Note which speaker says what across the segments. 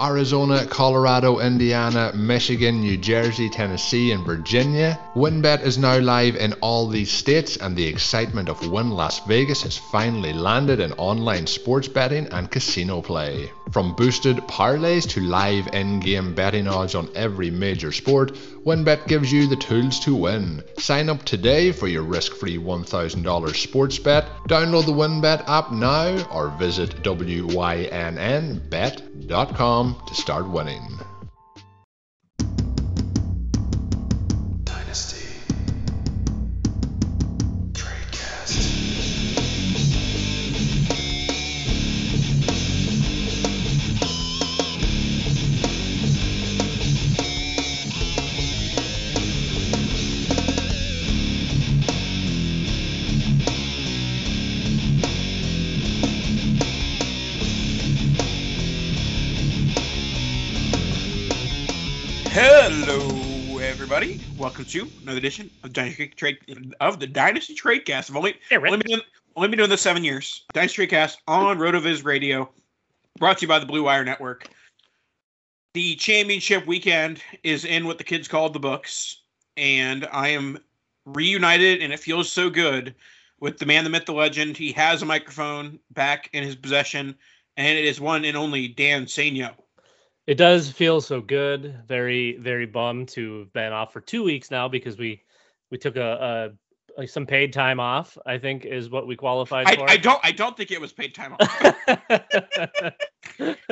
Speaker 1: Arizona, Colorado, Indiana, Michigan, New Jersey, Tennessee, and Virginia. WynnBET is now live in all these states, and the excitement of Wynn Las Vegas has finally landed in online sports betting and casino play. From boosted parlays to live in game betting odds on every major sport, WynnBET gives you the tools to win. Sign up today for your risk free $1,000 sports bet. Download the WynnBET app now or visit WYNNBet.com to start winning.
Speaker 2: Welcome to another edition of Dynasty Trade of the Dynasty Tradecast. I've only,
Speaker 3: Hey, Rick.
Speaker 2: only been doing, only been doing this seven years. Dynasty Tradecast on RotoViz Radio, brought to you by the Blue Wire Network. The championship weekend is in what the kids called the books, and I am reunited, and it feels so good with the man, the myth, the legend. He has a microphone back in his possession, and it is one and only Dan Sainio.
Speaker 3: It does feel so good. Very, very bummed to have been off for two weeks now because we we took a, a like some paid time off. I think is what we qualified
Speaker 2: I,
Speaker 3: for.
Speaker 2: I don't I don't think it was paid time off.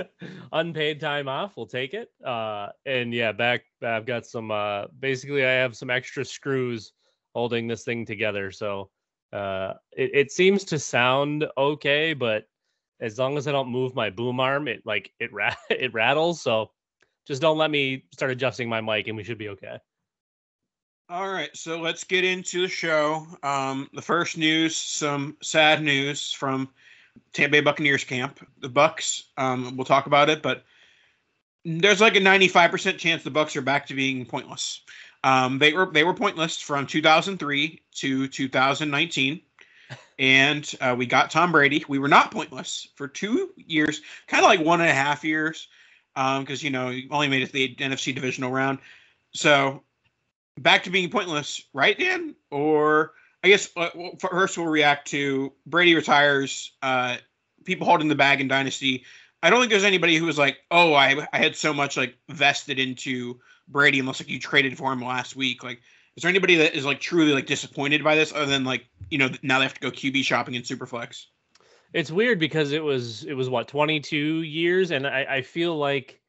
Speaker 3: Unpaid time off, we'll take it. Uh, and yeah, back. I've got some. Uh, basically, I have some extra screws holding this thing together. So uh, it, it seems to sound okay, but as long as I don't move my boom arm, it like it rat it rattles. So just don't let me start adjusting my mic, and we should be okay.
Speaker 2: All right, so let's get into the show. Um, the first news, some sad news from Tampa Bay Buccaneers camp. The Bucs, um, we'll talk about it, but there's like a 95% chance the Bucs are back to being pointless. Um, they were they were pointless from 2003 to 2019, and uh, we got Tom Brady. We were not pointless for two years, kind of like one and a half years, because you know you only made it to the NFC divisional round. So back to being pointless, right, Dan? Or I guess uh, first we'll react to Brady retires. Uh, people holding the bag in Dynasty. I don't think there's anybody who was like, "Oh, I I had so much like vested into Brady," unless like you traded for him last week. Like, is there anybody that is like truly like disappointed by this, other than like you know now they have to go QB shopping in Superflex?
Speaker 3: It's weird because it was it was what 22 years, and I, I feel like,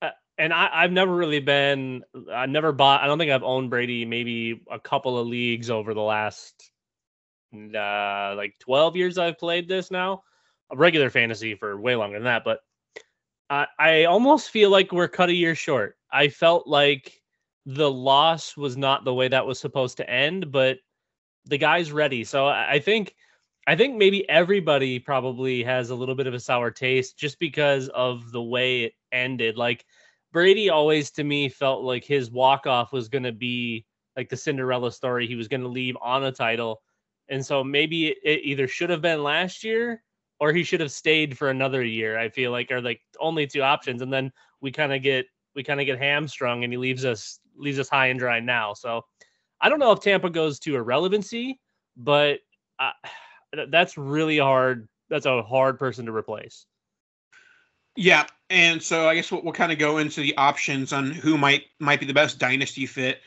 Speaker 3: uh, and I I've never really been I never bought I don't think I've owned Brady maybe a couple of leagues over the last uh like 12 years I've played this now, a regular fantasy for way longer than that, but I I almost feel like we're cut a year short. I felt like the loss was not the way that was supposed to end, but the guy's ready, so I, think. I think maybe everybody probably has a little bit of a sour taste just because of the way it ended. Like Brady always to me felt like his walk off was going to be like the Cinderella story. He was going to leave on a title. And so maybe it either should have been last year or he should have stayed for another year. I feel like are like only two options and then we kind of get we kind of get hamstrung and he leaves us leaves us high and dry now. So I don't know if Tampa goes to irrelevancy, but uh, I, that's really hard. That's a hard person to replace.
Speaker 2: Yeah, And so I guess we'll, we'll kind of go into the options on who might might be the best dynasty fit.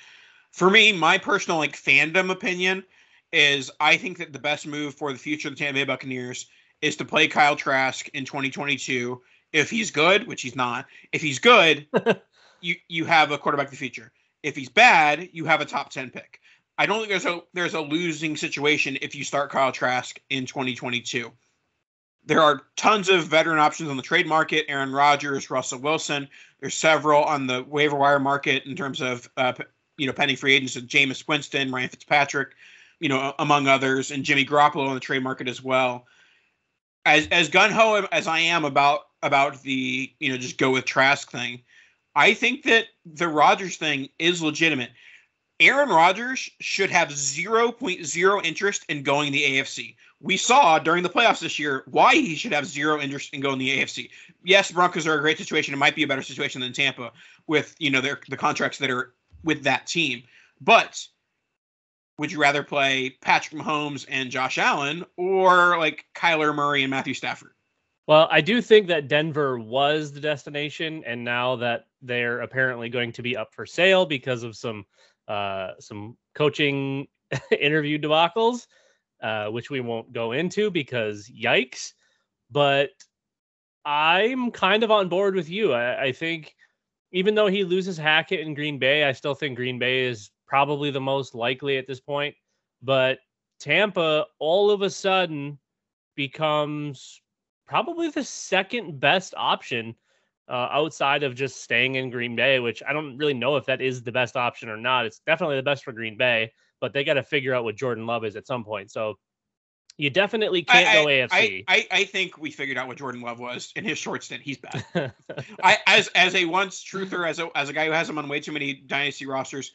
Speaker 2: For me, my personal like fandom opinion is I think that the best move for the future of the Tampa Bay Buccaneers is to play Kyle Trask in 2022. If he's good, which he's not, if he's good, you you have a quarterback of the future. If he's bad, you have a top 10 pick. I don't think there's a there's a losing situation if you start Kyle Trask in 2022. There are tons of veteran options on the trade market. Aaron Rodgers, Russell Wilson. There's several on the waiver wire market in terms of uh, you know pending free agents. Jameis Winston, Ryan Fitzpatrick, you know among others, and Jimmy Garoppolo on the trade market as well. As as gun ho as I am about about the you know just go with Trask thing, I think that the Rodgers thing is legitimate. Aaron Rodgers should have 0.0 interest in going the AFC. We saw during the playoffs this year why he should have zero interest in going the AFC. Yes, Broncos are a great situation. It might be a better situation than Tampa with you know their the contracts that are with that team. But would you rather play Patrick Mahomes and Josh Allen or like Kyler Murray and Matthew Stafford?
Speaker 3: Well, I do think that Denver was the destination, and now that they're apparently going to be up for sale because of some uh, some coaching interview debacles, uh, which we won't go into because yikes. But I'm kind of on board with you. I, I think even though he loses Hackett in Green Bay, I still think Green Bay is probably the most likely at this point. But Tampa all of a sudden becomes probably the second best option uh, outside of just staying in Green Bay, which I don't really know if that is the best option or not. It's definitely the best for Green Bay, but they got to figure out what Jordan Love is at some point. So you definitely can't
Speaker 2: I,
Speaker 3: go
Speaker 2: I,
Speaker 3: AFC.
Speaker 2: I, I, think we figured out what Jordan Love was in his short stint. He's bad. I as as a once truther, as a as a guy who has him on way too many dynasty rosters,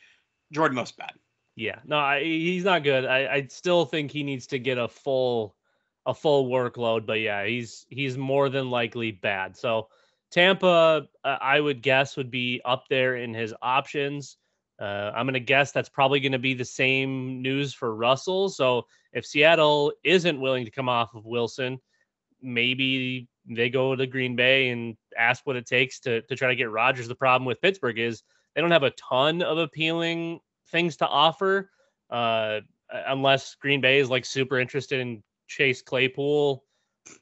Speaker 2: Jordan Love's bad.
Speaker 3: Yeah, no, I, he's not good. I, I still think he needs to get a full a full workload, but yeah, he's he's more than likely bad. So Tampa, uh, I would guess, would be up there in his options. Uh, I'm going to guess that's probably going to be the same news for Russell. So if Seattle isn't willing to come off of Wilson, maybe they go to Green Bay and ask what it takes to, to try to get Rodgers. The problem with Pittsburgh is they don't have a ton of appealing things to offer uh, unless Green Bay is like super interested in Chase Claypool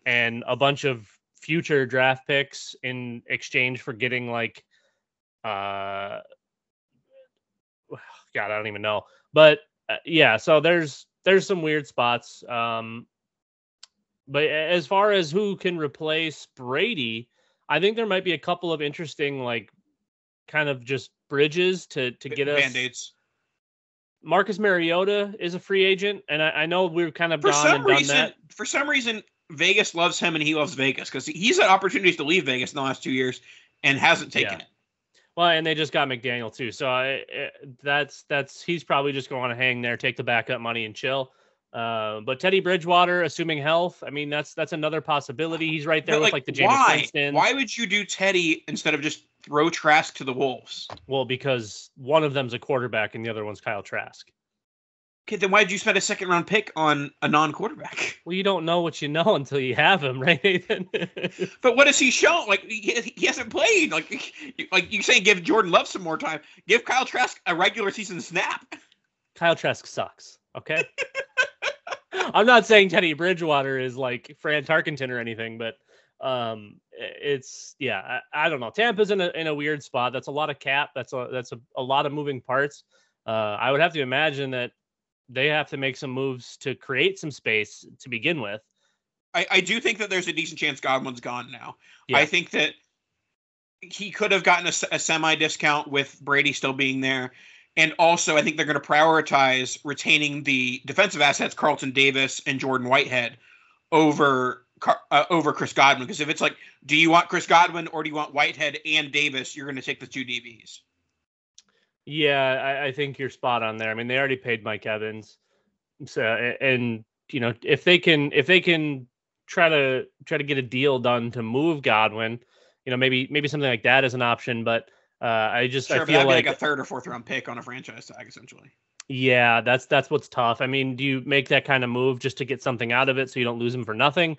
Speaker 3: and a bunch of future draft picks in exchange for getting like uh god i don't even know. But uh, yeah so there's there's some weird spots um but as far as who can replace brady i think there might be a couple of interesting like kind of just bridges to to get us
Speaker 2: band-aids
Speaker 3: marcus mariota is a free agent and i, I know we've kind of
Speaker 2: for
Speaker 3: gone
Speaker 2: some
Speaker 3: and done
Speaker 2: reason
Speaker 3: that
Speaker 2: for some reason Vegas loves him and he loves Vegas because he's had opportunities to leave Vegas in the last two years and hasn't taken
Speaker 3: Yeah.
Speaker 2: it.
Speaker 3: Well, and they just got McDaniel too, so I, eh, that's that's he's probably just going to hang there, take the backup money, and chill. Uh, but Teddy Bridgewater, assuming health, I mean that's that's another possibility. He's right there with like the Jameis
Speaker 2: why?
Speaker 3: Winston.
Speaker 2: Why would you do Teddy instead of just throw Trask to the Wolves?
Speaker 3: Well, because one of them's a quarterback and the other one's Kyle Trask.
Speaker 2: Okay, then why'd you spend a second round pick on a non quarterback?
Speaker 3: Well, you don't know what you know until you have him, right, Nathan?
Speaker 2: But what has he shown? Like he, he hasn't played. Like like you saying, give Jordan Love some more time. Give Kyle Trask a regular season snap.
Speaker 3: Kyle Trask sucks. Okay. I'm not saying Teddy Bridgewater is like Fran Tarkenton or anything, but um, it's yeah, I, I don't know. Tampa's in a in a weird spot. That's a lot of cap. That's a that's a, a lot of moving parts. Uh, I would have to imagine that they have to make some moves to create some space to begin with.
Speaker 2: I, I do think that there's a decent chance Godwin's gone now.
Speaker 3: Yeah.
Speaker 2: I think that he could have gotten a semi discount with Brady still being there. And also, I think they're going to prioritize retaining the defensive assets, Carlton Davis and Jordan Whitehead, over Car- uh, over Chris Godwin. Because if it's like, do you want Chris Godwin or do you want Whitehead and Davis? You're going to take the two DBs.
Speaker 3: Yeah, I, I think you're spot on there. I mean, they already paid Mike Evans, so and you know if they can if they can try to try to get a deal done to move Godwin, you know maybe maybe something like that is an option. But uh, I just
Speaker 2: Sure,
Speaker 3: I feel like,
Speaker 2: like a third or fourth round pick on a franchise tag, essentially.
Speaker 3: yeah, that's that's what's tough. I mean, do you make that kind of move just to get something out of it so you don't lose him for nothing,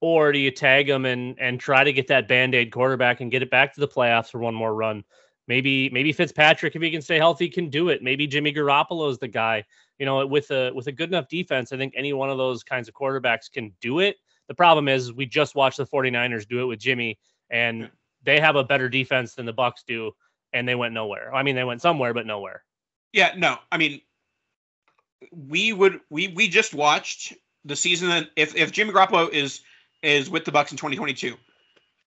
Speaker 3: or do you tag him and and try to get that band-aid quarterback and get it back to the playoffs for one more run? Maybe maybe Fitzpatrick, if he can stay healthy, can do it. Maybe Jimmy Garoppolo is the guy. You know, with a with a good enough defense, I think any one of those kinds of quarterbacks can do it. The problem is we just watched the 49ers do it with Jimmy, and they have a better defense than the bucs do, and they went nowhere. I mean, they went somewhere, but nowhere.
Speaker 2: Yeah, no, I mean, we would we we just watched the season that if if Jimmy Garoppolo is is with the Bucs in 2022,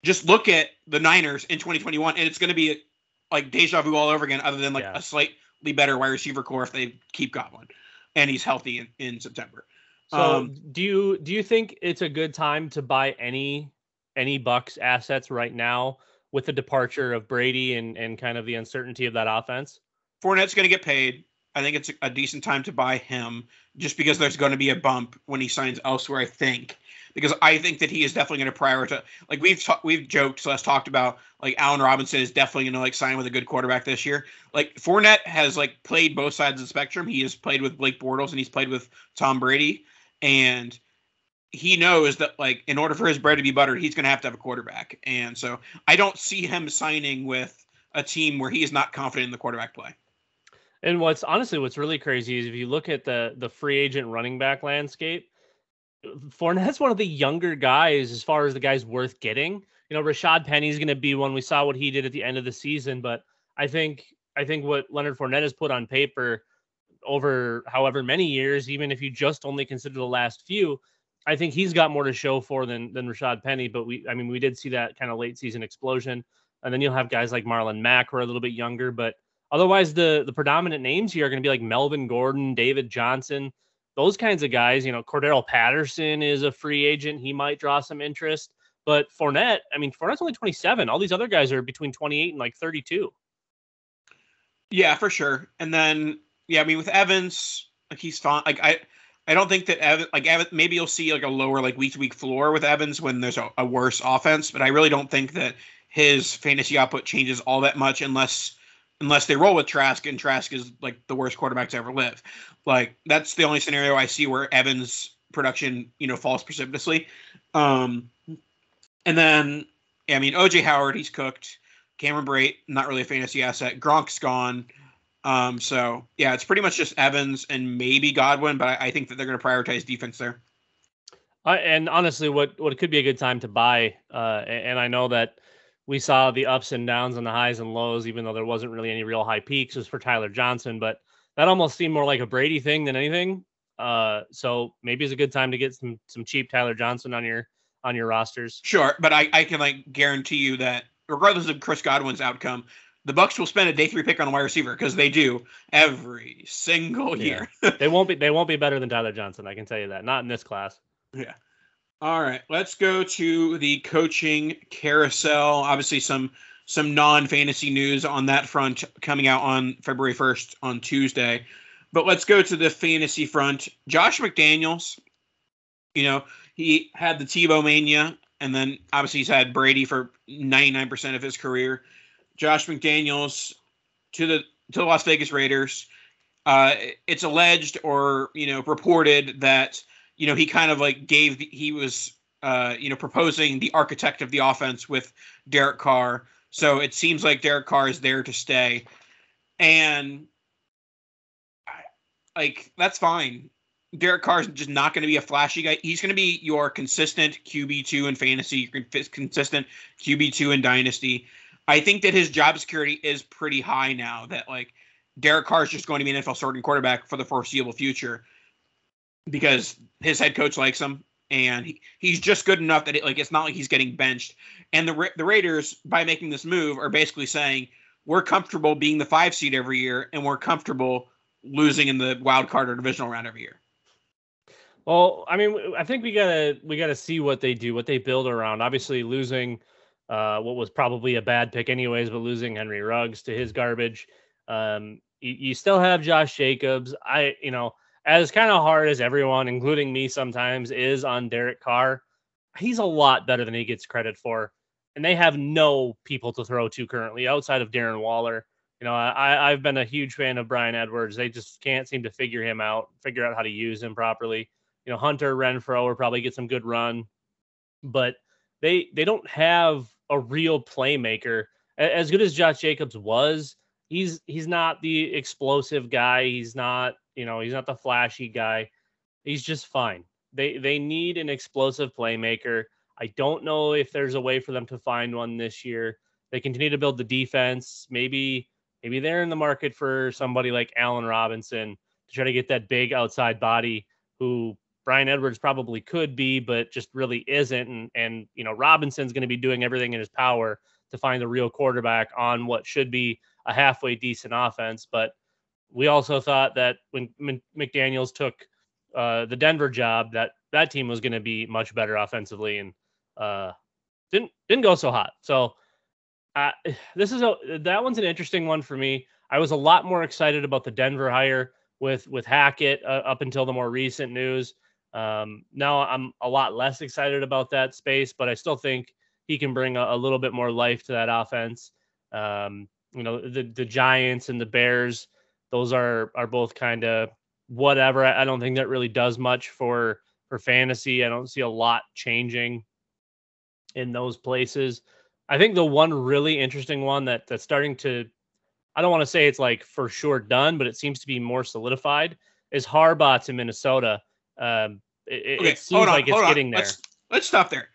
Speaker 2: just look at the Niners in 2021, and it's going to be like deja vu all over again, other than like yeah. a slightly better wide receiver core if they keep Godwin and he's healthy in, in September.
Speaker 3: So um, do you do you think it's a good time to buy any any Bucs assets right now with the departure of Brady and and kind of the uncertainty of that offense?
Speaker 2: Fournette's going to get paid. I think it's a decent time to buy him just because there's going to be a bump when he signs elsewhere. I think because I think that he is definitely going to prioritize. Like we've ta- we've joked, Celeste talked about, like Allen Robinson is definitely going to like sign with a good quarterback this year. Like Fournette has like played both sides of the spectrum. He has played with Blake Bortles and he's played with Tom Brady, and he knows that like in order for his bread to be buttered, he's going to have to have a quarterback. And so I don't see him signing with a team where he is not confident in the quarterback play.
Speaker 3: And what's honestly what's really crazy is if you look at the the free agent running back landscape, Fournette's one of the younger guys as far as the guys worth getting. You know, Rashad Penny's going to be one. We saw what he did at the end of the season, but I think I think what Leonard Fournette has put on paper over however many years, even if you just only consider the last few, I think he's got more to show for than than Rashad Penny. But we, I mean, we did see that kind of late season explosion, and then you'll have guys like Marlon Mack who are a little bit younger, but otherwise the the predominant names here are going to be like Melvin Gordon, David Johnson those kinds of guys, you know, Cordarrelle Patterson is a free agent. He might draw some interest. But Fournette, I mean, Fournette's only 27. All these other guys are between 28 and like 32.
Speaker 2: Yeah, for sure. And then, yeah, I mean, with Evans, like he's fine. Like I, I don't think that Evans, like Evans, maybe you'll see like a lower like week to week floor with Evans when there's a, a worse offense. But I really don't think that his fantasy output changes all that much unless unless they roll with Trask and Trask is like the worst quarterback to ever live. Like that's the only scenario I see where Evans production, you know, falls precipitously. Um, and then, I mean, OJ Howard, he's cooked. Cameron Brate, not really a fantasy asset. Gronk's gone. Um, so yeah, it's pretty much just Evans and maybe Godwin, but I, I think that they're going to prioritize defense there.
Speaker 3: Uh, and honestly, what what could be a good time to buy, uh, and I know that we saw the ups and downs and the highs and lows, even though there wasn't really any real high peaks, was for Tyler Johnson. But that almost seemed more like a Brady thing than anything. Uh, so maybe it's a good time to get some some cheap Tyler Johnson on your on your rosters.
Speaker 2: Sure, but I, I can like guarantee you that regardless of Chris Godwin's outcome, the Bucs will spend a day three pick on a wide receiver because they do every single year.
Speaker 3: Yeah. they won't be they won't be better than Tyler Johnson. I can tell you that. Not in this class.
Speaker 2: Yeah. All right, let's go to the coaching carousel. Obviously, some some non fantasy news on that front coming out on February first on Tuesday. But let's go to the fantasy front. Josh McDaniels, you know, he had the Tebow mania, and then obviously he's had Brady for ninety nine percent of his career. Josh McDaniels to the to the Las Vegas Raiders. Uh, it's alleged or you know reported that you know, he kind of like gave the, he was uh, you know proposing the architect of the offense with Derek Carr. So it seems like Derek Carr is there to stay, and like that's fine. Derek Carr is just not going to be a flashy guy. He's going to be your consistent QB two in fantasy, consistent QB two in dynasty. I think that his job security is pretty high now. That like Derek Carr is just going to be an NFL starting quarterback for the foreseeable future because his head coach likes him and he, he's just good enough that it, like it's not like he's getting benched. And the the Raiders by making this move are basically saying we're comfortable being the five seed every year and we're comfortable losing in the wild card or divisional round every year.
Speaker 3: Well, I mean, I think we gotta we gotta see what they do, what they build around. Obviously, losing uh, what was probably a bad pick, anyways, but losing Henry Ruggs to his garbage. Um, you, you still have Josh Jacobs. I, you know, as kind of hard as everyone, including me sometimes, is on Derek Carr, he's a lot better than he gets credit for. And they have no people to throw to currently outside of Darren Waller. You know, I, I've been a huge fan of Bryan Edwards. They just can't seem to figure him out, figure out how to use him properly. You know, Hunter Renfrow will probably get some good run. but they they don't have a real playmaker. As good as Josh Jacobs was, he's he's not the explosive guy. He's not, you know, he's not the flashy guy. He's just fine. They they need an explosive playmaker. I don't know if there's a way for them to find one this year. They continue to build the defense. Maybe maybe they're in the market for somebody like Allen Robinson to try to get that big outside body who Bryan Edwards probably could be, but just really isn't. And and you know Robinson's going to be doing everything in his power to find the real quarterback on what should be a halfway decent offense. But we also thought that when McDaniel's took uh, the Denver job, that that team was going to be much better offensively, and uh, didn't didn't go so hot. So uh, this is a that one's an interesting one for me. I was a lot more excited about the Denver hire with with Hackett uh, up until the more recent news. Um, now I'm a lot less excited about that space, but I still think he can bring a, a little bit more life to that offense. Um, you know, the the Giants and the Bears, those are are both kind of whatever. I, I don't think that really does much for for fantasy. I don't see a lot changing in those places. I think the one really interesting one that that's starting to I don't want to say it's like for sure done, but it seems to be more solidified is Harbaugh to Minnesota. Um, it, okay, it seems on, like it's getting there.
Speaker 2: Let's, let's stop there.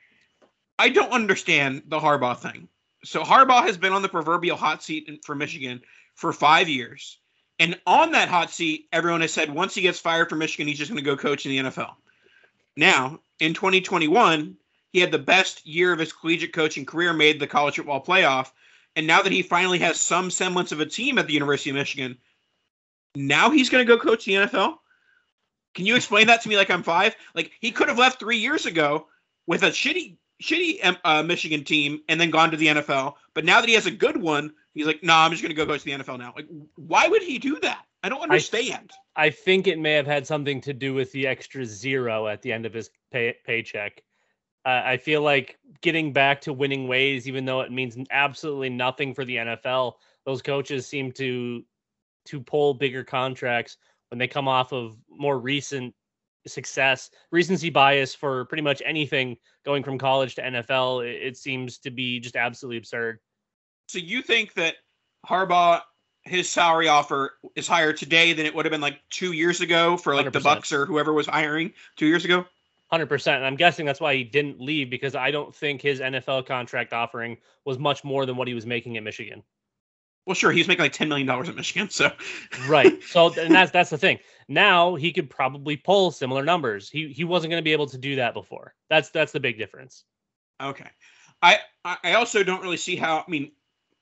Speaker 2: I don't understand the Harbaugh thing. So Harbaugh has been on the proverbial hot seat for Michigan for five years. And on that hot seat, everyone has said once he gets fired from Michigan, he's just going to go coach in the NFL. Now, in 2021, he had the best year of his collegiate coaching career, made the college football playoff. And now that he finally has some semblance of a team at the University of Michigan, now he's going to go coach the NFL? Can you explain that to me like I'm five? Like he could have left three years ago with a shitty, shitty uh, Michigan team and then gone to the NFL. But now that he has a good one, he's like, no, nah, I'm just going to go coach the NFL now. Like, why would he do that? I don't understand.
Speaker 3: I, I, think it may have had something to do with the extra zero at the end of his pay, paycheck. Uh, I feel like getting back to winning ways, even though it means absolutely nothing for the NFL, those coaches seem to to pull bigger contracts when they come off of more recent success. Recency bias for pretty much anything going from college to NFL, it, it seems to be just absolutely absurd.
Speaker 2: So you think that Harbaugh his salary offer is higher today than it would have been like two years ago for like 100%. the Bucs or whoever was hiring two years ago?
Speaker 3: Hundred percent, and I'm guessing that's why he didn't leave because I don't think his NFL contract offering was much more than what he was making at Michigan.
Speaker 2: Well, sure, he's making like ten million dollars at Michigan, so
Speaker 3: right. So, and that's that's the thing. Now he could probably pull similar numbers. He he wasn't going to be able to do that before. That's that's the big difference.
Speaker 2: Okay, I I also don't really see how. I mean,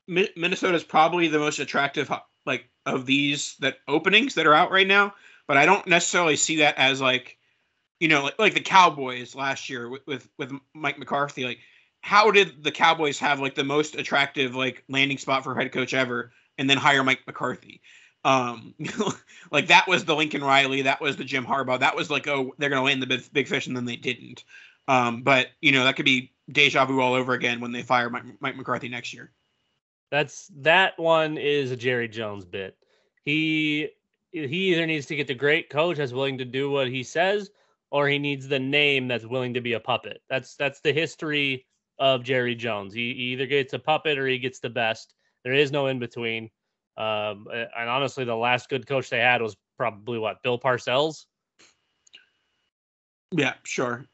Speaker 2: Minnesota is probably the most attractive uh, like of these that openings that are out right now, but I don't necessarily see that as like you know, like, like the Cowboys last year with, with with Mike McCarthy. Like, how did the Cowboys have like the most attractive like landing spot for head coach ever, and then hire Mike McCarthy? Um, like that was the Lincoln Riley, that was the Jim Harbaugh, that was like, oh, they're gonna land the big, fish, and then they didn't. Um, but you know, that could be deja vu all over again when they fire Mike, Mike McCarthy next year.
Speaker 3: That's that one is a Jerry Jones bit. He he either needs to get the great coach that's willing to do what he says, or he needs the name that's willing to be a puppet. That's that's the history of Jerry Jones. He, he either gets a puppet or he gets the best. There is no in between. Um, and honestly, the last good coach they had was probably what Bill Parcells.
Speaker 2: Yeah, sure.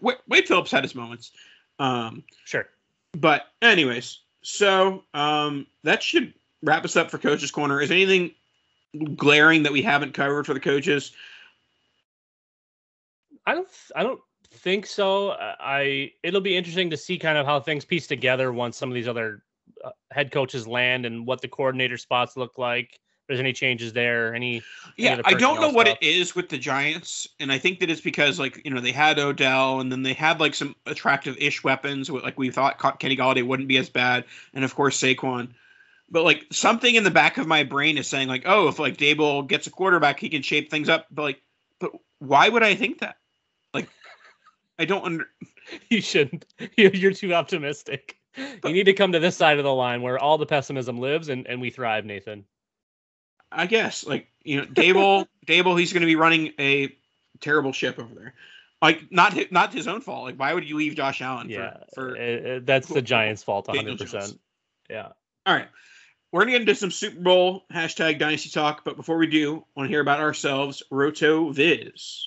Speaker 2: Wade, Phillips had his moments. Um,
Speaker 3: sure.
Speaker 2: But anyways, so um, that should wrap us up for Coaches Corner. Is anything glaring that we haven't covered for the coaches?
Speaker 3: I don't I don't think so. I it'll be interesting to see kind of how things piece together once some of these other uh, head coaches land and what the coordinator spots look like. If there's any changes there? Any?
Speaker 2: Yeah, any I don't know stuff. what it is with the Giants, and I think that it's because like you know they had Odell, and then they had like some attractive ish weapons. Like we thought Kenny Golladay wouldn't be as bad, and of course Saquon. But like something in the back of my brain is saying like, oh, if like Daboll gets a quarterback, he can shape things up. But like, but why would I think that? I don't under.
Speaker 3: You shouldn't. You're too optimistic. But, you need to come to this side of the line where all the pessimism lives, and and we thrive, Nathan.
Speaker 2: I guess, like you know, Daboll, Daboll, he's going to be running a terrible ship over there. Like not not his own fault. Like why would you leave Josh Allen?
Speaker 3: Yeah,
Speaker 2: for, for
Speaker 3: that's the Giants' fault, 100. percent Yeah.
Speaker 2: All right. We're gonna get into some Super Bowl hashtag Dynasty talk, but before we do, want to hear about ourselves, Roto Viz.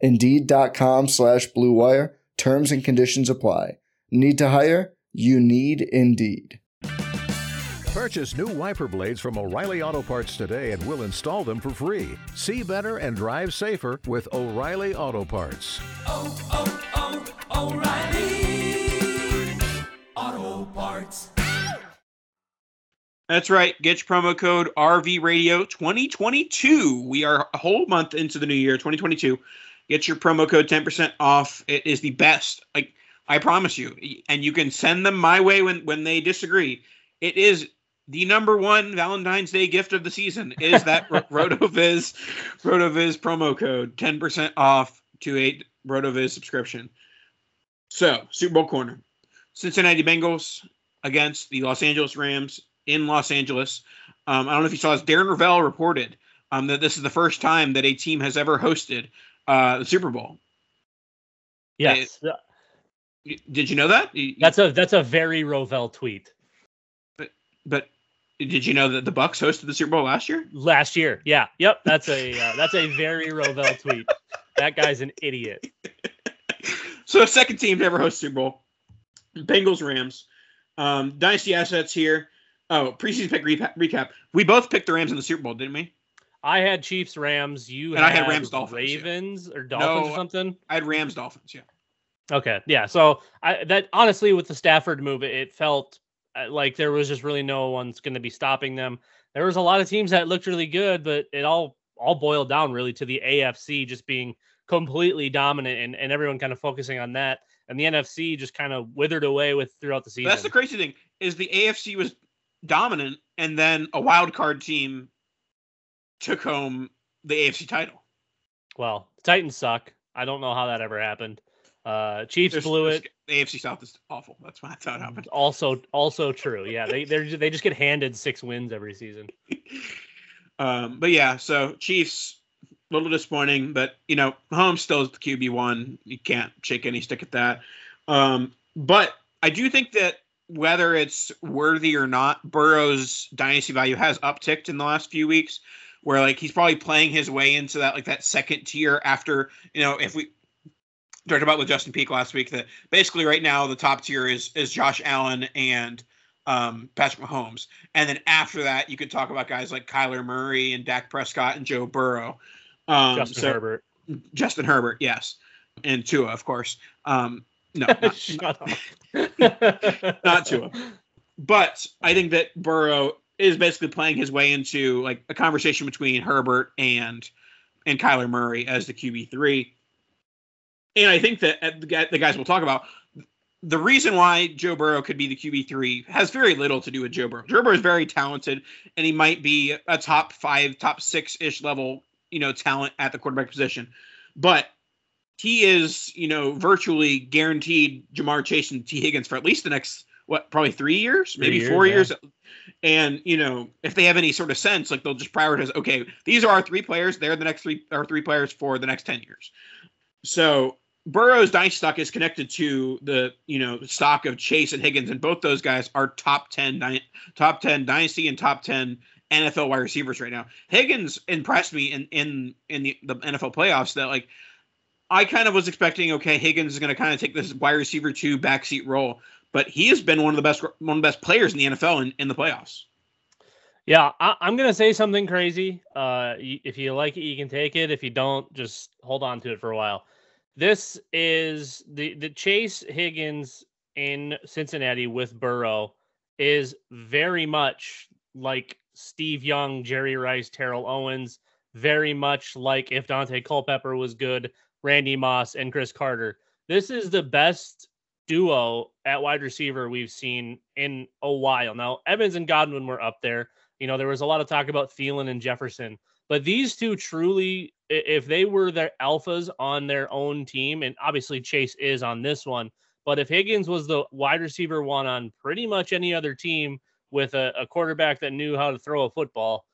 Speaker 4: Indeed.com slash Blue Wire. Terms and conditions apply. Need to hire? You need Indeed.
Speaker 5: Purchase new wiper blades from O'Reilly Auto Parts today and we'll install them for free. See better and drive safer with O'Reilly Auto Parts.
Speaker 6: Oh, oh, oh, O'Reilly Auto Parts.
Speaker 2: That's right. Get your promo code RV Radio 2022. We are a whole month into the new year, 2022. Get your promo code 10% off. It is the best. Like I promise you. And you can send them my way when when they disagree. It is the number one Valentine's Day gift of the season is that RotoViz RotoViz promo code 10% off to a RotoViz subscription. So, Super Bowl corner. Cincinnati Bengals against the Los Angeles Rams in Los Angeles. Um, I don't know if you saw this. Darren Rovell reported um, that this is the first time that a team has ever hosted uh, the Super Bowl.
Speaker 3: Yes.
Speaker 2: It, did you know that?
Speaker 3: That's a that's a very Rovell tweet.
Speaker 2: But but did you know that the Bucs hosted the Super Bowl last year?
Speaker 3: Last year, yeah, yep. That's a uh, that's a very Rovell tweet. That guy's an idiot.
Speaker 2: so second team to ever host Super Bowl, Bengals Rams. Um, dynasty assets here. Oh, preseason pick recap, recap. We both picked the Rams in the Super Bowl, didn't we?
Speaker 3: I had Chiefs, Rams. You
Speaker 2: and
Speaker 3: had
Speaker 2: I had Rams, Dolphins,
Speaker 3: Ravens, yeah. or Dolphins
Speaker 2: no,
Speaker 3: or something.
Speaker 2: I had Rams, Dolphins. Yeah.
Speaker 3: Okay, yeah. So I that honestly, with the Stafford move, it, it felt uh, like there was just really no one's going to be stopping them. There was a lot of teams that looked really good, but it all all boiled down really to the AFC just being completely dominant and, and everyone kind of focusing on that. And the NFC just kind of withered away with throughout the season.
Speaker 2: That's the crazy thing is the AFC was dominant, and then a wild card team took home the AFC title.
Speaker 3: Well, the Titans suck. I don't know how that ever happened. Uh, Chiefs
Speaker 2: There's-
Speaker 3: blew
Speaker 2: there's-
Speaker 3: it.
Speaker 2: The AFC South is awful. That's why I thought it happened.
Speaker 3: Also, also true. Yeah, they they they just get handed six wins every season.
Speaker 2: Um, but yeah, so Chiefs, a little disappointing, but you know, Holmes still is the QB one. You can't shake any stick at that. Um, but I do think that whether it's worthy or not, Burrow's dynasty value has upticked in the last few weeks. Where like he's probably playing his way into that like that second tier after you know if we talked about with Justin Peak last week that basically right now the top tier is is Josh Allen and um, Patrick Mahomes, and then after that you could talk about guys like Kyler Murray and Dak Prescott and Joe Burrow. Um,
Speaker 3: Justin
Speaker 2: so-
Speaker 3: Herbert.
Speaker 2: Justin Herbert, yes, and Tua, of course. Um, no, not,
Speaker 3: Shut up.
Speaker 2: not Tua. But I think that Burrow is basically playing his way into like a conversation between Herbert and and Kyler Murray as the QB three. And I think that uh, the guys we'll talk about the reason why Joe Burrow could be the QB three has very little to do with Joe Burrow. Joe Burrow is very talented, and he might be a top five, top six ish level, you know, talent at the quarterback position. But he is, you know, virtually guaranteed Ja'Marr Chase and Tee Higgins for at least the next what probably three years,
Speaker 3: Three
Speaker 2: maybe
Speaker 3: years,
Speaker 2: four
Speaker 3: yeah.
Speaker 2: years. And you know, if they have any sort of sense, like they'll just prioritize. Okay, these are our three players. They're the next three our three players for the next ten years. So Burrow's dynasty stock is connected to the you know stock of Chase and Higgins, and both those guys are top ten top ten dynasty and top ten NFL wide receivers right now. Higgins impressed me in in in the, the NFL playoffs. That like I kind of was expecting. Okay, Higgins is going to kind of take this wide receiver two backseat role, but he has been one of the best one of the best players in the NFL in, in the playoffs.
Speaker 3: Yeah, I, I'm gonna say something crazy. Uh, if you like it, you can take it. If you don't, just hold on to it for a while. This is the the Chase Higgins in Cincinnati with Burrow is very much like Steve Young, Jerry Rice, Terrell Owens. Very much like if Daunte Culpepper was good, Randy Moss and Cris Carter. This is the best duo at wide receiver we've seen in a while. Now Evans and Godwin were up there. You know, there was a lot of talk about Thielen and Jefferson, but these two truly, if they were their alphas on their own team, and obviously Chase is on this one, but if Higgins was the wide receiver one on pretty much any other team with a, a quarterback that knew how to throw a football,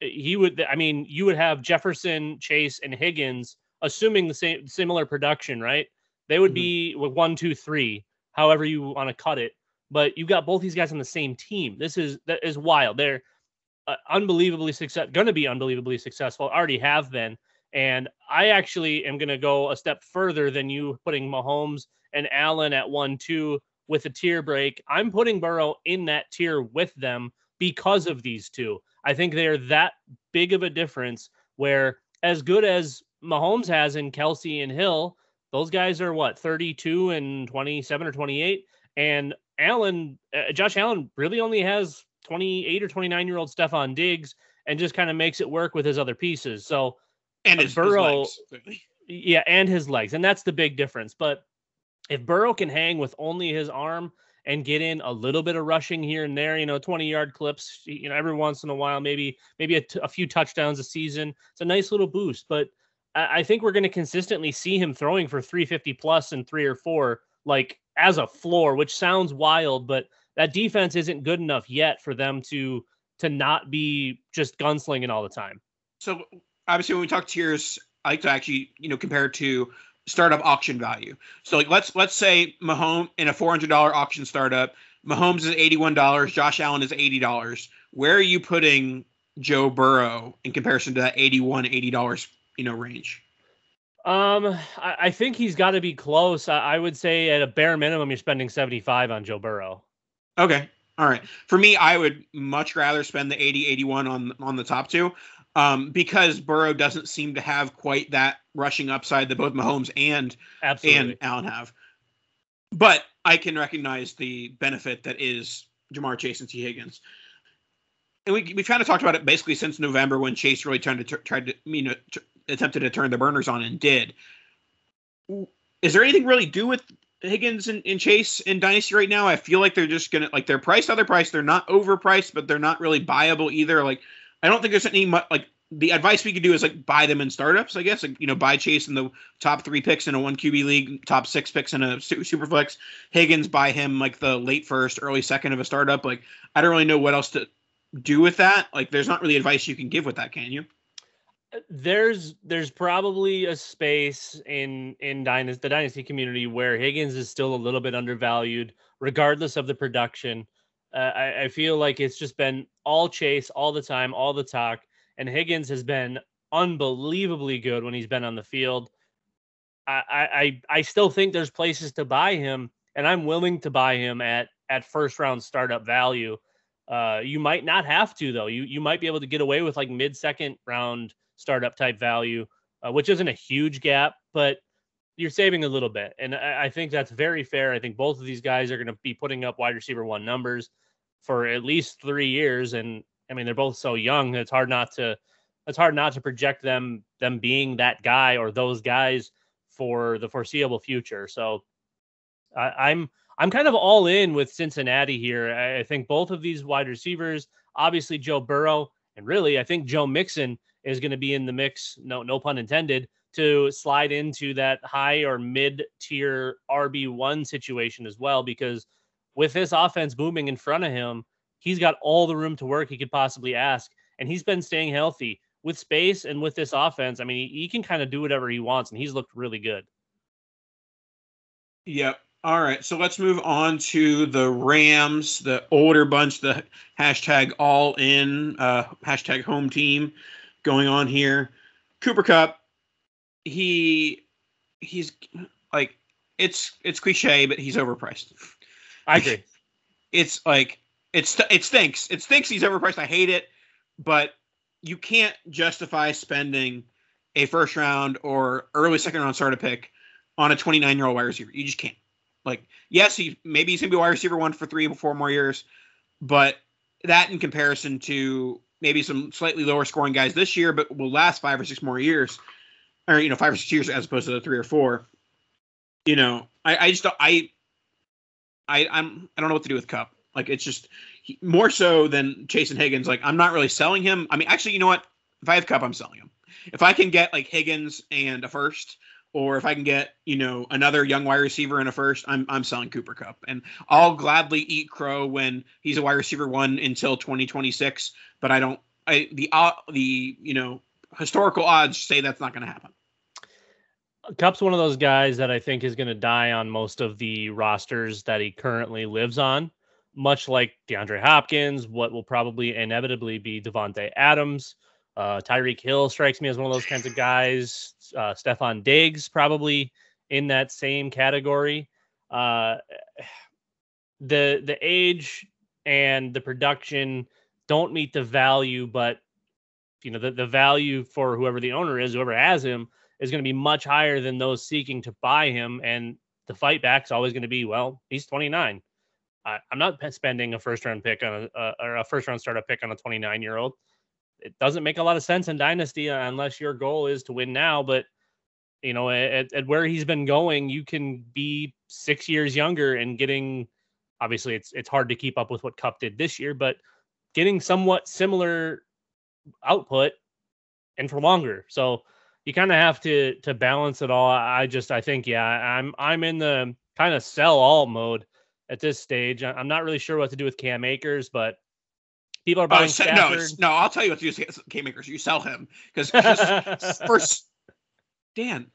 Speaker 3: he would, I mean, you would have Jefferson, Chase, and Higgins, assuming the same similar production, right? They would
Speaker 2: Mhm.
Speaker 3: be with one, two, three, however you want to cut it. But you've got both these guys on the same team. This is that is wild. They're uh, unbelievably success going to be unbelievably successful already have been and i actually am going to go a step further than you putting mahomes and allen at one two with a tier break i'm putting burrow in that tier with them because of these two i think they're that big of a difference where as good as mahomes has in kelce and hill those guys are what 32 and 27 or 28 and allen uh, josh allen really only has 28 or 29 year old Stefon Diggs and just kind of makes it work with his other pieces. So
Speaker 2: And
Speaker 3: Uh,
Speaker 2: his, his
Speaker 3: Burrow-
Speaker 2: legs,
Speaker 3: yeah, and his legs, and that's the big difference. But if Burrow can hang with only his arm and get in a little bit of rushing here and there, you know, 20 yard clips, you know, every once in a while, maybe maybe a, t- a few touchdowns a season, it's a nice little boost. But I, think we're going to consistently see him throwing for 350 plus and three or four, like as a floor, which sounds wild, but that defense isn't good enough yet for them to to not be just gunslinging all the time.
Speaker 2: So obviously, when we talk tiers, I like to actually you know compare to startup auction value. So like let's let's say Mahomes in a four hundred dollar auction startup, Mahomes is eighty one dollars, Josh Allen is eighty dollars. Where are you putting Joe Burrow in comparison to that 81 80 dollars you know range?
Speaker 3: Um, I, I think he's got to be close. I, I would say at a bare minimum, you're spending 75 on Joe Burrow.
Speaker 2: Okay. All right. For me, I would much rather spend the 80 81 on on the top two. Um, because Burrow doesn't seem to have quite that rushing upside that both Mahomes and
Speaker 3: Absolutely.
Speaker 2: and Allen have. But I can recognize the benefit that is Ja'Marr Chase and Tee Higgins. And we we kind of talked about it basically since November when Chase really tried to tried to you know attempted to turn the burners on and did. Is there anything really do with Higgins and, and Chase in Dynasty right now? I feel like they're just gonna like they're priced how they're priced. They're not overpriced, but they're not really buyable either. Like I don't think there's any mu- like the advice we could do is like buy them in startups. I guess like you know buy Chase in the top three picks in a one QB league, top six picks in a su- super flex. Higgins buy him like the late first, early second of a startup. Like I don't really know what else to do with that. Like there's not really advice you can give with that, can you?
Speaker 3: There's there's probably a space in in dynasty the dynasty community where Higgins is still a little bit undervalued, regardless of the production. Uh, I, I feel like it's just been all chase all the time, all the talk, and Higgins has been unbelievably good when he's been on the field. I I I still think there's places to buy him, and I'm willing to buy him at at first round startup value. Uh, you might not have to though. You you might be able to get away with like mid second round startup type value, uh, which isn't a huge gap, but you're saving a little bit. And I, I think that's very fair. I think both of these guys are going to be putting up wide receiver one numbers for at least three years. And I mean, they're both so young. It's hard not to, it's hard not to project them, them being that guy or those guys for the foreseeable future. So I, I'm, I'm kind of all in with Cincinnati here. I, I think both of these wide receivers, obviously Joe Burrow, and really, I think Joe Mixon is going to be in the mix. No, no pun intended. To slide into that high or mid tier RB one situation as well, because with this offense booming in front of him, he's got all the room to work he could possibly ask. And he's been staying healthy with space and with this offense. I mean, he, he can kind of do whatever he wants, and he's looked really good.
Speaker 2: Yep. All right. So let's move on to the Rams, the older bunch, the hashtag all in, uh, hashtag home team going on here. Cooper Kupp, he he's like it's it's cliche, but he's overpriced.
Speaker 3: I agree.
Speaker 2: It's like it's it stinks. It stinks. He's overpriced. I hate it, but you can't justify spending a first round or early second round starter pick on a 29 year old wide receiver. You just can't. Like, yes, he maybe he's gonna be wide receiver one for three or four more years, but that in comparison to maybe some slightly lower scoring guys this year, but will last five or six more years, or you know, five or six years as opposed to the three or four. You know, I, I just I, I, I'm I don't know what to do with Kupp. Like, it's just he, more so than Chase and Higgins. Like, I'm not really selling him. I mean, actually, you know what? If I have Kupp, I'm selling him. If I can get like Higgins and a first, or if I can get you know another young wide receiver in a first, I'm I'm selling Cooper Kupp, and I'll gladly eat crow when he's a wide receiver one until 2026. But I don't. I the uh, the you know historical odds say that's not going to happen.
Speaker 3: Kupp's one of those guys that I think is going to die on most of the rosters that he currently lives on, much like DeAndre Hopkins, what will probably inevitably be Davante Adams. Uh, Tyreek Hill strikes me as one of those kinds of guys. Uh, Stefon Diggs probably in that same category. Uh, the the age and the production don't meet the value, but you know the, the value for whoever the owner is, whoever has him, is going to be much higher than those seeking to buy him. And the fight back is always going to be, well, he's 29. I, I'm not spending a first round pick on a, uh, or a first round startup pick on a 29 year old. It doesn't make a lot of sense in dynasty uh, unless your goal is to win now. But you know, at, at where he's been going, you can be six years younger and getting. Obviously, it's it's hard to keep up with what Kupp did this year, but getting somewhat similar output and for longer. So you kind of have to to balance it all. I just I think yeah, I'm I'm in the kind of sell all mode at this stage. I'm not really sure what to do with Cam Akers, but people are
Speaker 2: Oh,
Speaker 3: buying
Speaker 2: se- no, no, I'll tell you what to do Cam Akers. You sell him because first, Dan,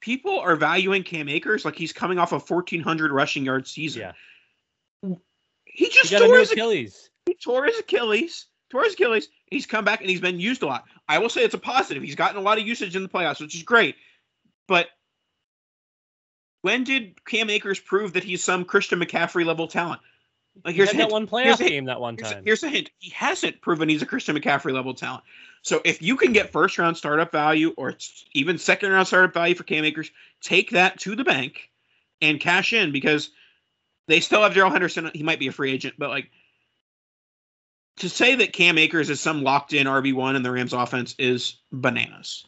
Speaker 2: people are valuing Cam Akers like he's coming off a 1400 rushing yard season.
Speaker 3: Yeah.
Speaker 2: He
Speaker 3: he
Speaker 2: just
Speaker 3: a
Speaker 2: tore his,
Speaker 3: Achilles.
Speaker 2: he tore his Achilles. Tore his Achilles. He's come back and he's been used a lot. I will say it's a positive. He's gotten a lot of usage in the playoffs, which is great. But when did Cam Akers prove that he's some Christian McCaffrey level talent? Like
Speaker 3: He
Speaker 2: here's
Speaker 3: had that one playoff
Speaker 2: Here's a-
Speaker 3: game that one
Speaker 2: Here's a,
Speaker 3: time.
Speaker 2: here's a hint. He hasn't proven he's a Christian McCaffrey level talent. So if you can get first round startup value or even second round startup value for Cam Akers, take that to the bank and cash in because they still have Darrell Henderson. He might be a free agent, but like to say that Cam Akers is some locked in RB one in the Rams offense is bananas.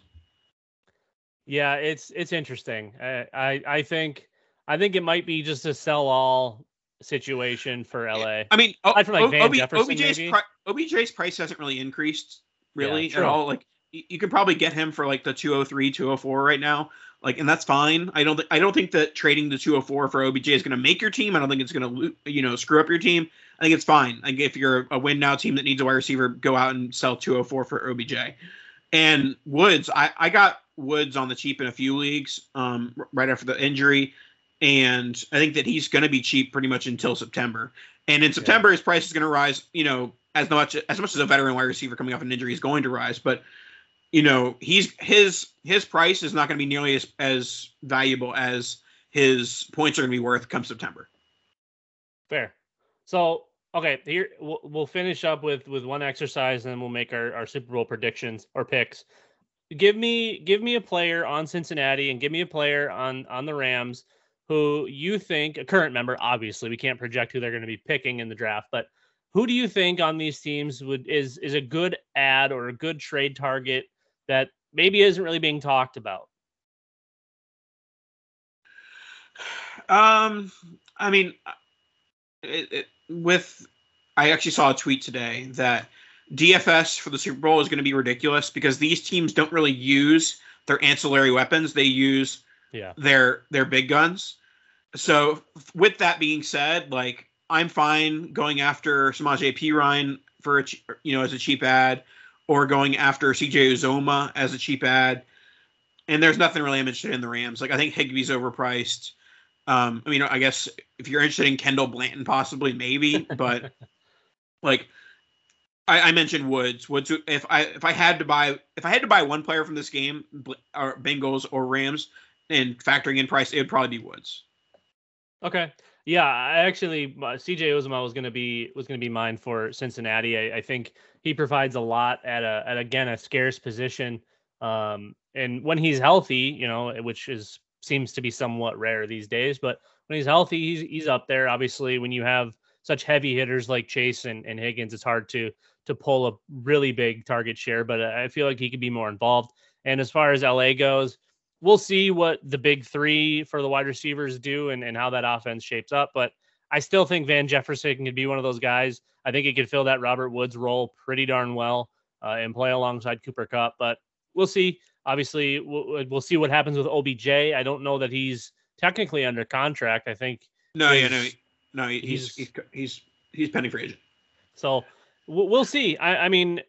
Speaker 3: Yeah, it's it's interesting. I, I I think I think it might be just a sell all situation for LA.
Speaker 2: I mean, o-
Speaker 3: Aside from, like,
Speaker 2: O-
Speaker 3: Van
Speaker 2: OB
Speaker 3: Jefferson,
Speaker 2: OBJ's, pri- OBJ's price hasn't really increased really
Speaker 3: Yeah,
Speaker 2: at all. Like you can probably get him for like the 203, 204 right now. Like, and that's fine. I don't think I don't think that trading the 204 for OBJ is going to make your team. I don't think it's going to you know screw up your team. I think it's fine. Like if you're a win now team that needs a wide receiver, go out and sell 204 for OBJ. And Woods, I, I got Woods on the cheap in a few leagues um, right after the injury, and I think that he's going to be cheap pretty much until September. And in September, his price is going to rise. You know, as much as much as a veteran wide receiver coming off an injury is going to rise, but you know, he's his his price is not going to be nearly as as valuable as his points are going to be worth come September.
Speaker 3: Fair. So okay, here we'll, we'll finish up with with one exercise, and then we'll make our, our Super Bowl predictions or picks. Give me give me a player on Cincinnati, and give me a player on on the Rams who you think a current member. Obviously, we can't project who they're going to be picking in the draft, but who do you think on these teams would is is a good ad or a good trade target that maybe isn't really being talked about?
Speaker 2: Um, I mean, it, it, with I actually saw a tweet today that DFS for the Super Bowl is going to be ridiculous because these teams don't really use their ancillary weapons; they use
Speaker 3: Yeah.
Speaker 2: their their big guns. So, with that being said, like I'm fine going after Samaje Perine for a you know as a cheap ad, or going after CJ Uzomah as a cheap ad. And there's nothing really I'm interested in the Rams. Like I think Higbee's overpriced. Um, I mean, I guess if you're interested in Kendall Blanton, possibly maybe, but like I, I mentioned Woods. Woods. If I if I had to buy if I had to buy one player from this game, or Bengals or Rams, and factoring in price, it would probably be Woods.
Speaker 3: Okay. Yeah, I actually uh, CJ Uzomah was going to be was to be mine for Cincinnati. I, I think he provides a lot at a at again a scarce position. Um, and when he's healthy, you know, which is seems to be somewhat rare these days, but when he's healthy, he's he's up there. Obviously, when you have such heavy hitters like Chase and, and Higgins, it's hard to to pull a really big target share. But I feel like he could be more involved. And as far as LA goes, we'll see what the big three for the wide receivers do and, and how that offense shapes up. But I still think Van Jefferson can be one of those guys. I think he could fill that Robert Woods role pretty darn well uh, and play alongside Cooper Kupp. But we'll see. Obviously, we'll, we'll see what happens with OBJ. I don't know that he's technically under contract. I think.
Speaker 2: No, yeah, no, no, he's he's he's he's pending for agent.
Speaker 3: So we'll see. I, I mean,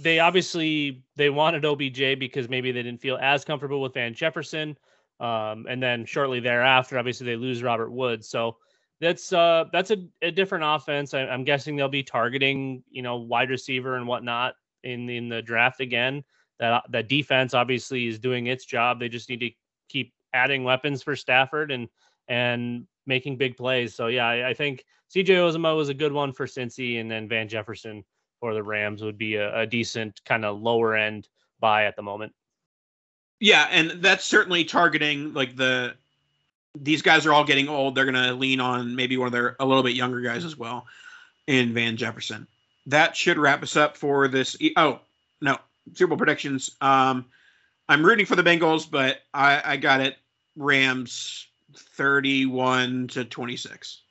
Speaker 3: they obviously they wanted OBJ because maybe they didn't feel as comfortable with Van Jefferson. Um, and then shortly thereafter, obviously they lose Robert Woods. So that's uh that's a, a different offense. I, am guessing they'll be targeting you know wide receiver and whatnot in in the draft again. That that defense obviously is doing its job. They just need to keep adding weapons for Stafford and and making big plays. So yeah, I, I think CJ Uzomah was a good one for Cincy, and then Van Jefferson for the Rams would be a, a decent kind of lower end buy at the moment.
Speaker 2: Yeah, and that's certainly targeting like the these guys are all getting old. They're gonna lean on maybe one of their a little bit younger guys as well in Van Jefferson. That should wrap us up for this. Oh no, Super Bowl predictions. Um, I'm rooting for the Bengals, but I, I got it. Rams 31 to 26.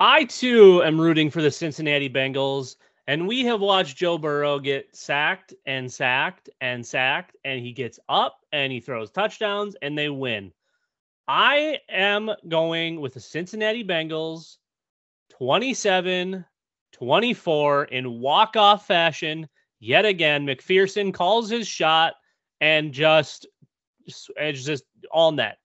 Speaker 3: I too am rooting for the Cincinnati Bengals. And we have watched Joe Burrow get sacked and sacked and sacked, and he gets up and he throws touchdowns and they win. I am going with the Cincinnati Bengals 27 24 in walk off fashion. Yet again, McPherson calls his shot and just, it's just all net.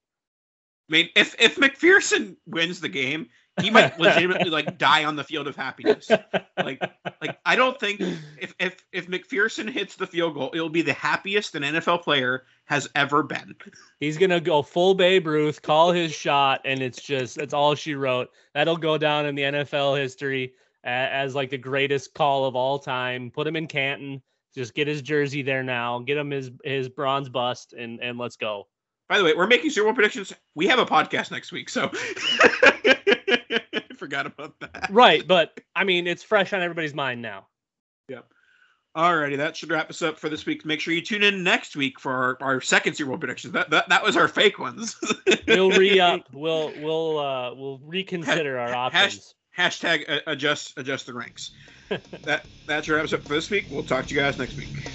Speaker 2: I mean, if if McPherson wins the game, he might legitimately like die on the field of happiness. Like, like I don't think if if if McPherson hits the field goal, it'll be the happiest an NFL player has ever been.
Speaker 3: He's gonna go full Babe Ruth, call his shot, and it's just that's all she wrote. That'll go down in the NFL history as, as like the greatest call of all time. Put him in Canton. Just get his jersey there now. Get him his his bronze bust, and and let's go.
Speaker 2: By the way, we're making Super Bowl predictions. We have a podcast next week, so forgot about that.
Speaker 3: Right, but I mean, it's fresh on everybody's mind now.
Speaker 2: Yep. Alrighty, that should wrap us up for this week. Make sure you tune in next week for our, our second Super Bowl predictions. That, that that was our fake ones.
Speaker 3: we'll re up. We'll we'll uh we'll reconsider our options.
Speaker 2: Hashtag, hashtag adjust adjust the ranks. that that should wrap us up for this week. We'll talk to you guys next week.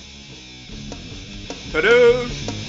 Speaker 2: Ta-da!